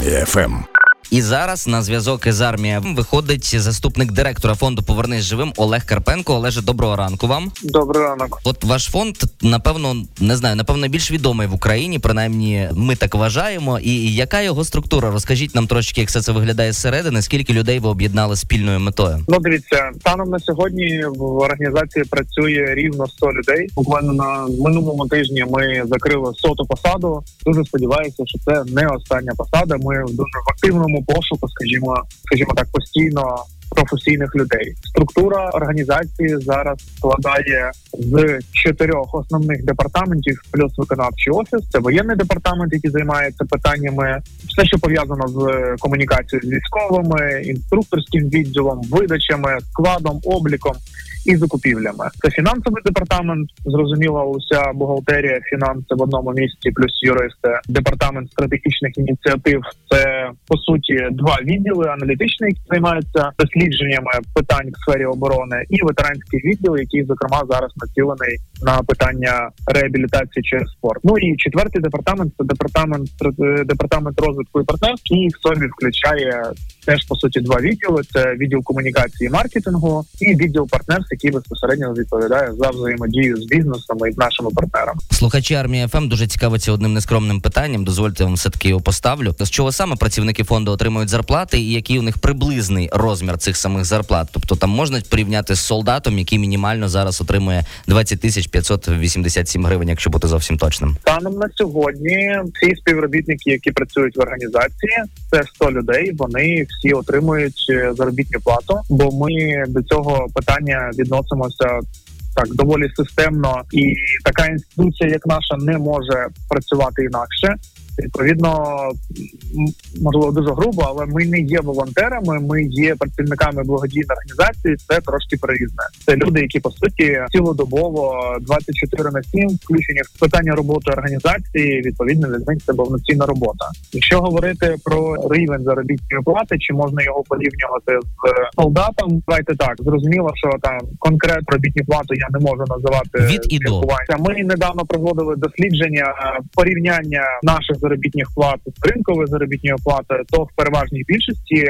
Армія ФМ. І зараз на зв'язок із армія виходить заступник директора фонду Повернись живим Олег Карпенко. Олеже, доброго ранку вам. Добрий ранок. От ваш фонд, напевно, не знаю, напевно, більш відомий в Україні. Принаймні, ми так вважаємо. І яка його структура? Розкажіть нам трошки, як все це виглядає зсередини. Скільки людей ви об'єднали спільною метою? Ну дивіться, станом на сьогодні в організації працює рівно 100 людей. Буквально на минулому тижні ми закрили соту посаду. Дуже сподіваюся, що це не остання посада. Ми в дуже активному пошуку, скажімо, скажімо так, постійно. Професійних людей структура організації зараз складає з чотирьох основних департаментів, плюс виконавчий офіс. Це воєнний департамент, який займається питаннями, все, що пов'язано з комунікацією з військовими, інструкторським відділом, видачами, складом, обліком і закупівлями. Це фінансовий департамент. Зрозуміло, уся бухгалтерія, фінанси в одному місці, плюс юристи, департамент стратегічних ініціатив. Це по суті два відділи: аналітичний, який займається дослідженнями питань в сфері оборони, і ветеранський відділ, який зокрема зараз націлений на питання реабілітації через спорт. Ну і четвертий департамент це департамент департамент розвитку і партнерств, який в собі включає теж по суті два відділи: це відділ комунікації і маркетингу і відділ партнерств, який безпосередньо відповідає за взаємодію з бізнесом і нашими партнерами. Слухачі армії ФМ дуже цікавиться одним нескромним питанням. Дозвольте вам все таки його поставлю. З чого саме працівники фонду отримують зарплати, і який у них приблизний розмір цих самих зарплат? Тобто там можна порівняти з солдатом, який мінімально зараз отримує 20 тисяч 587 гривень, якщо бути зовсім точним. Станом на сьогодні всі співробітники, які працюють в організації, це 100 людей. Вони всі отримують е, заробітну плату, бо ми до цього питання відносимося. Так, доволі системно, і така інституція, як наша, не може працювати інакше. Відповідно, можливо, дуже грубо, але ми не є волонтерами. Ми є працівниками благодійної організації. Це трошки прирізне. Це люди, які по суті цілодобово 24 на 7 включені в питання роботи організації. Відповідно, для них це повноцінна робота. Якщо говорити про рівень заробітної плати, чи можна його порівнювати з солдатом? Давайте так зрозуміло, що там конкретно робітні плату я не можу називати від і до. Ми недавно проводили дослідження порівняння наших заробітних плат з ринковою заробітною платою, то в переважній більшості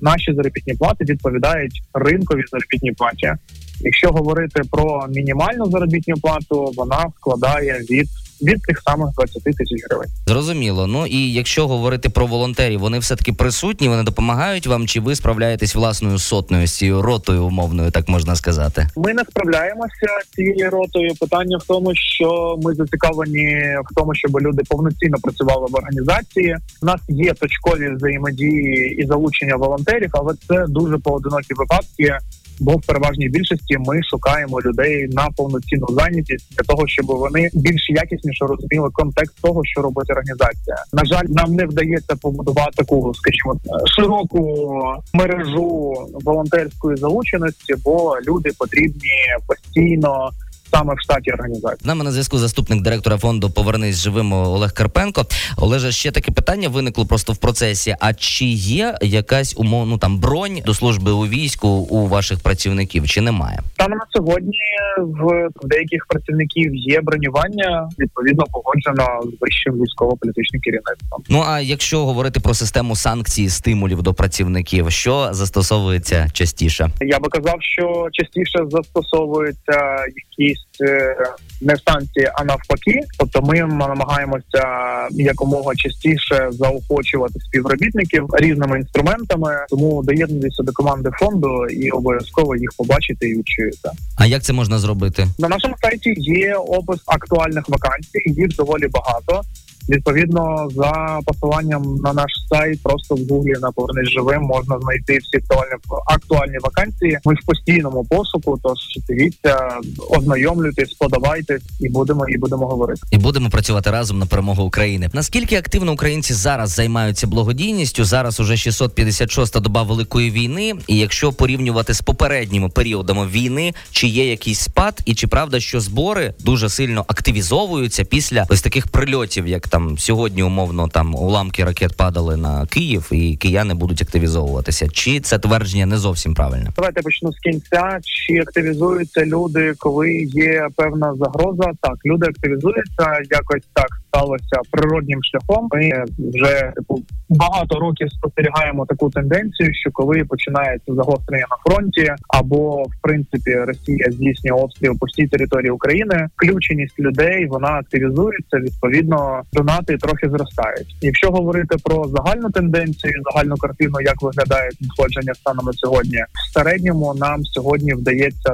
наші заробітні плати відповідають ринковій заробітній платі. Якщо говорити про мінімальну заробітну плату, вона складає від від тих самих 20 тисяч гривень. Зрозуміло. Ну і якщо говорити про волонтерів, вони все таки присутні, вони допомагають вам, чи ви справляєтесь власною сотною з цією ротою умовною, так можна сказати? Ми не справляємося цією ротою. Питання в тому, що ми зацікавлені в тому, щоб люди повноцінно працювали в організації. У нас є точкові взаємодії і залучення волонтерів, але це дуже поодинокі випадки бо в переважній більшості ми шукаємо людей на повноцінну зайнятість для того, щоб вони більш якісніше розуміли контекст того, що робить організація. На жаль, нам не вдається побудувати таку, скажімо, широку мережу волонтерської залученості, бо люди потрібні постійно саме в штаті організації. З нами на зв'язку заступник директора фонду Повернись живим Олег Карпенко. Олеже, ще таке питання виникло просто в процесі. А чи є якась умовно ну, там бронь до служби у війську у ваших працівників? Чи немає? Саме на сьогодні в деяких працівників є бронювання відповідно погоджено з вищим військово-політичним керівництвом. Ну а якщо говорити про систему санкцій стимулів до працівників, що застосовується частіше? Я би казав, що частіше застосовуються якісь Е, не санкції, а навпаки. Тобто, ми намагаємося якомога частіше заохочувати співробітників різними інструментами. Тому доєднуйтеся до команди фонду і обов'язково їх побачити і відчуєте. А як це можна зробити? На нашому сайті є опис актуальних вакансій. Їх доволі багато. Відповідно, за посиланням на наш сайт, просто в гуглі на повернись живим можна знайти всі актуальні актуальні вакансії. Ми в постійному пошуку. Тож дивіться, ознайомлюйтесь, подавайтесь, і будемо і будемо говорити. І будемо працювати разом на перемогу України. Наскільки активно українці зараз займаються благодійністю? Зараз уже 656-та доба великої війни. І якщо порівнювати з попередніми періодами війни, чи є якийсь спад, і чи правда, що збори дуже сильно активізовуються після ось таких прильотів, як там сьогодні умовно там уламки ракет падали на Київ, і кияни будуть активізовуватися. Чи це твердження не зовсім правильне? Давайте почну з кінця. Чи активізуються люди, коли є певна загроза? Так, люди активізуються якось так сталося природнім шляхом. Ми вже типу багато років спостерігаємо таку тенденцію, що коли починається загострення на фронті, або в принципі Росія здійснює обстріл по всій території України, включеність людей вона активізується. Відповідно, донати трохи зростають. Якщо говорити про загальну тенденцію, загальну картину, як виглядає надходження станом на сьогодні, в середньому нам сьогодні вдається.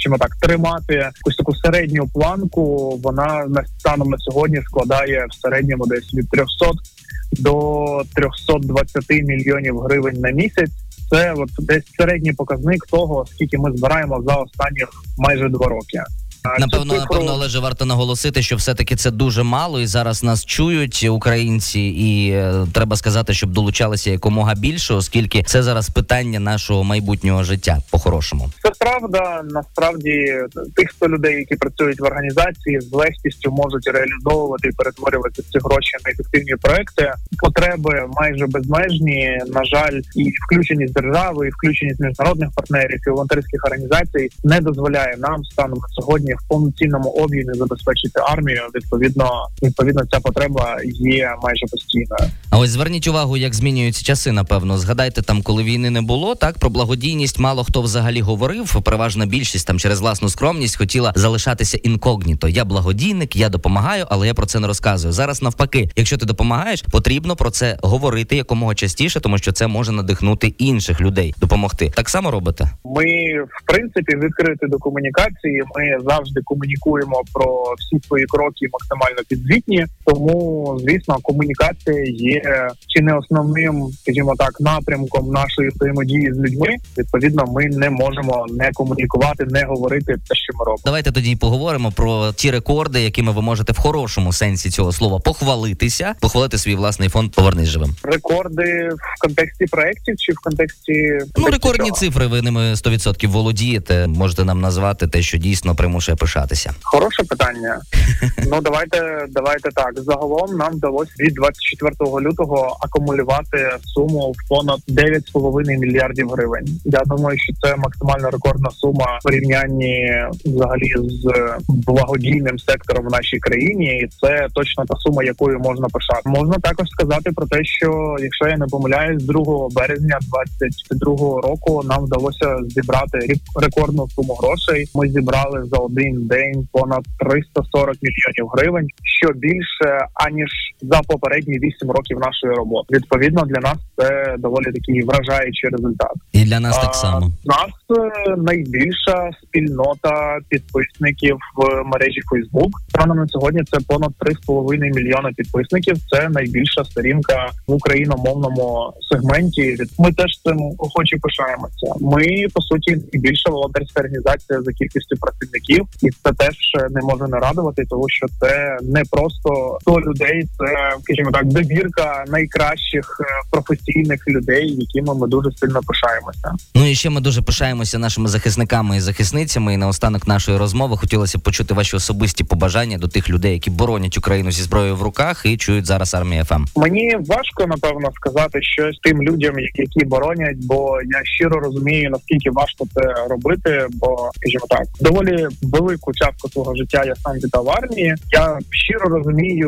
Скажімо так, тримати якусь таку середню планку. Вона на станом на сьогодні складає в середньому десь від 300 до 320 мільйонів гривень на місяць. Це от десь середній показник того, скільки ми збираємо за останні майже два роки. Напевно, цифру- напевно, Олеже, варто наголосити, що все-таки це дуже мало, і зараз нас чують українці, і е, треба сказати, щоб долучалися якомога більше, оскільки це зараз питання нашого майбутнього життя по-хорошому. Це правда. Насправді тих 100 людей, які працюють в організації, з легкістю можуть реалізовувати і перетворювати ці гроші на ефективні проекти. Потреби майже безмежні. На жаль, і включеність держави, і включеність міжнародних партнерів і волонтерських організацій не дозволяє нам станом сьогодні в повноцінному об'ємі забезпечити армію. Відповідно, відповідно, ця потреба є майже постійною. А ось зверніть увагу, як змінюються часи. Напевно, згадайте там, коли війни не було. Так про благодійність мало хто взагалі говорив. Переважна більшість там через власну скромність хотіла залишатися інкогніто. Я благодійник, я допомагаю, але я про це не розказую. Зараз навпаки, якщо ти допомагаєш, потрібно про це говорити якомога частіше, тому що це може надихнути інших людей допомогти. Так само робите. Ми в принципі відкриті до комунікації. Ми завжди комунікуємо про всі свої кроки максимально підзвітні. Тому, звісно, комунікація є чи не основним, скажімо так, напрямком нашої взаємодії з людьми. Відповідно, ми не можемо не комунікувати, не говорити те, що ми робимо. Давайте тоді поговоримо про ті рекорди, якими ви можете в хорошому сенсі цього слова похвалитися, похвалити свій власний фонд Повернись живим. Рекорди в контексті проєктів чи в контексті Ну, рекордні чого? цифри. Ви ними 100% володієте. Можете нам назвати те, що дійсно примушує пишатися. Хороше питання. Ну давайте давайте так. Загалом нам вдалося від 24 лютого акумулювати суму в понад 9,5 мільярдів гривень. Я думаю, що це максимально рекордна сума в порівнянні взагалі з благодійним сектором в нашій країні, і це точно та сума, якою можна пишати. Можна також сказати про те, що якщо я не помиляюсь, 2 березня 22 року нам вдалося зібрати рекордну суму грошей. Ми зібрали за один день понад 340 мільйонів гривень, що більше аніж за попередні 8 років нашої роботи. Відповідно, для нас це доволі такий вражаючий результат. І для нас А, так само. Нас е, найбільша спільнота підписників в мережі Facebook. Станом на сьогодні це понад 3,5 мільйона підписників. Це найбільша сторінка в україномовному сегменті. Ми теж цим охоче пишаємося. Ми по суті найбільша волонтерська організація за кількістю працівників, і це теж не може не радувати, тому що це не просто 100 людей, це скажімо так, добірка найкращих е, професійних людей, якими ми дуже сильно пишаємося. Ну і ще ми дуже пишаємося нашими захисниками і захисницями. І наостанок нашої розмови хотілося б почути ваші особисті побажання до тих людей, які боронять Україну зі зброєю в руках і чують зараз армія ФМ. Мені важко напевно сказати щось тим людям, які боронять, бо я щиро розумію наскільки важко це робити. Бо, скажімо так, доволі велику частку свого життя я сам віддав армії. Я щиро розумію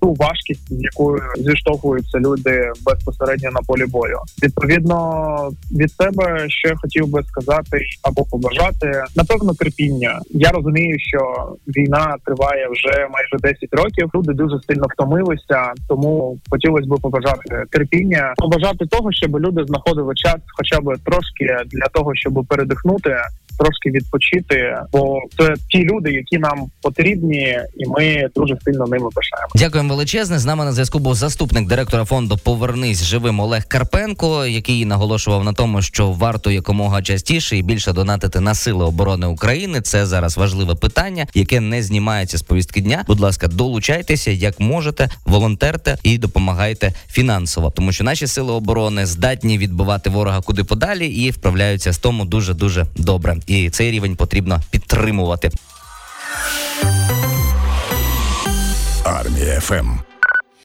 ту важкість, з якою зіштовхуються люди безпосередньо на полі бою. Відповідно від себе, що я хотів би сказати або побажати, напевно, терпіння. Я розумію, що війна триває вже майже 10 років. Люди дуже сильно втомилися, тому хотілося б побажати терпіння, побажати того, щоб люди знаходили час, хоча б трошки для того, щоб передихнути. Трошки відпочити, бо це ті люди, які нам потрібні, і ми дуже сильно ними пишаємо. Дякуємо величезне. З нами на зв'язку був заступник директора фонду Повернись живим Олег Карпенко, який наголошував на тому, що варто якомога частіше і більше донатити на сили оборони України. Це зараз важливе питання, яке не знімається з повістки дня. Будь ласка, долучайтеся як можете, волонтерте і допомагайте фінансово, тому що наші сили оборони здатні відбивати ворога куди подалі і вправляються з тому дуже дуже добре. І цей рівень потрібно підтримувати. Армія ФМ.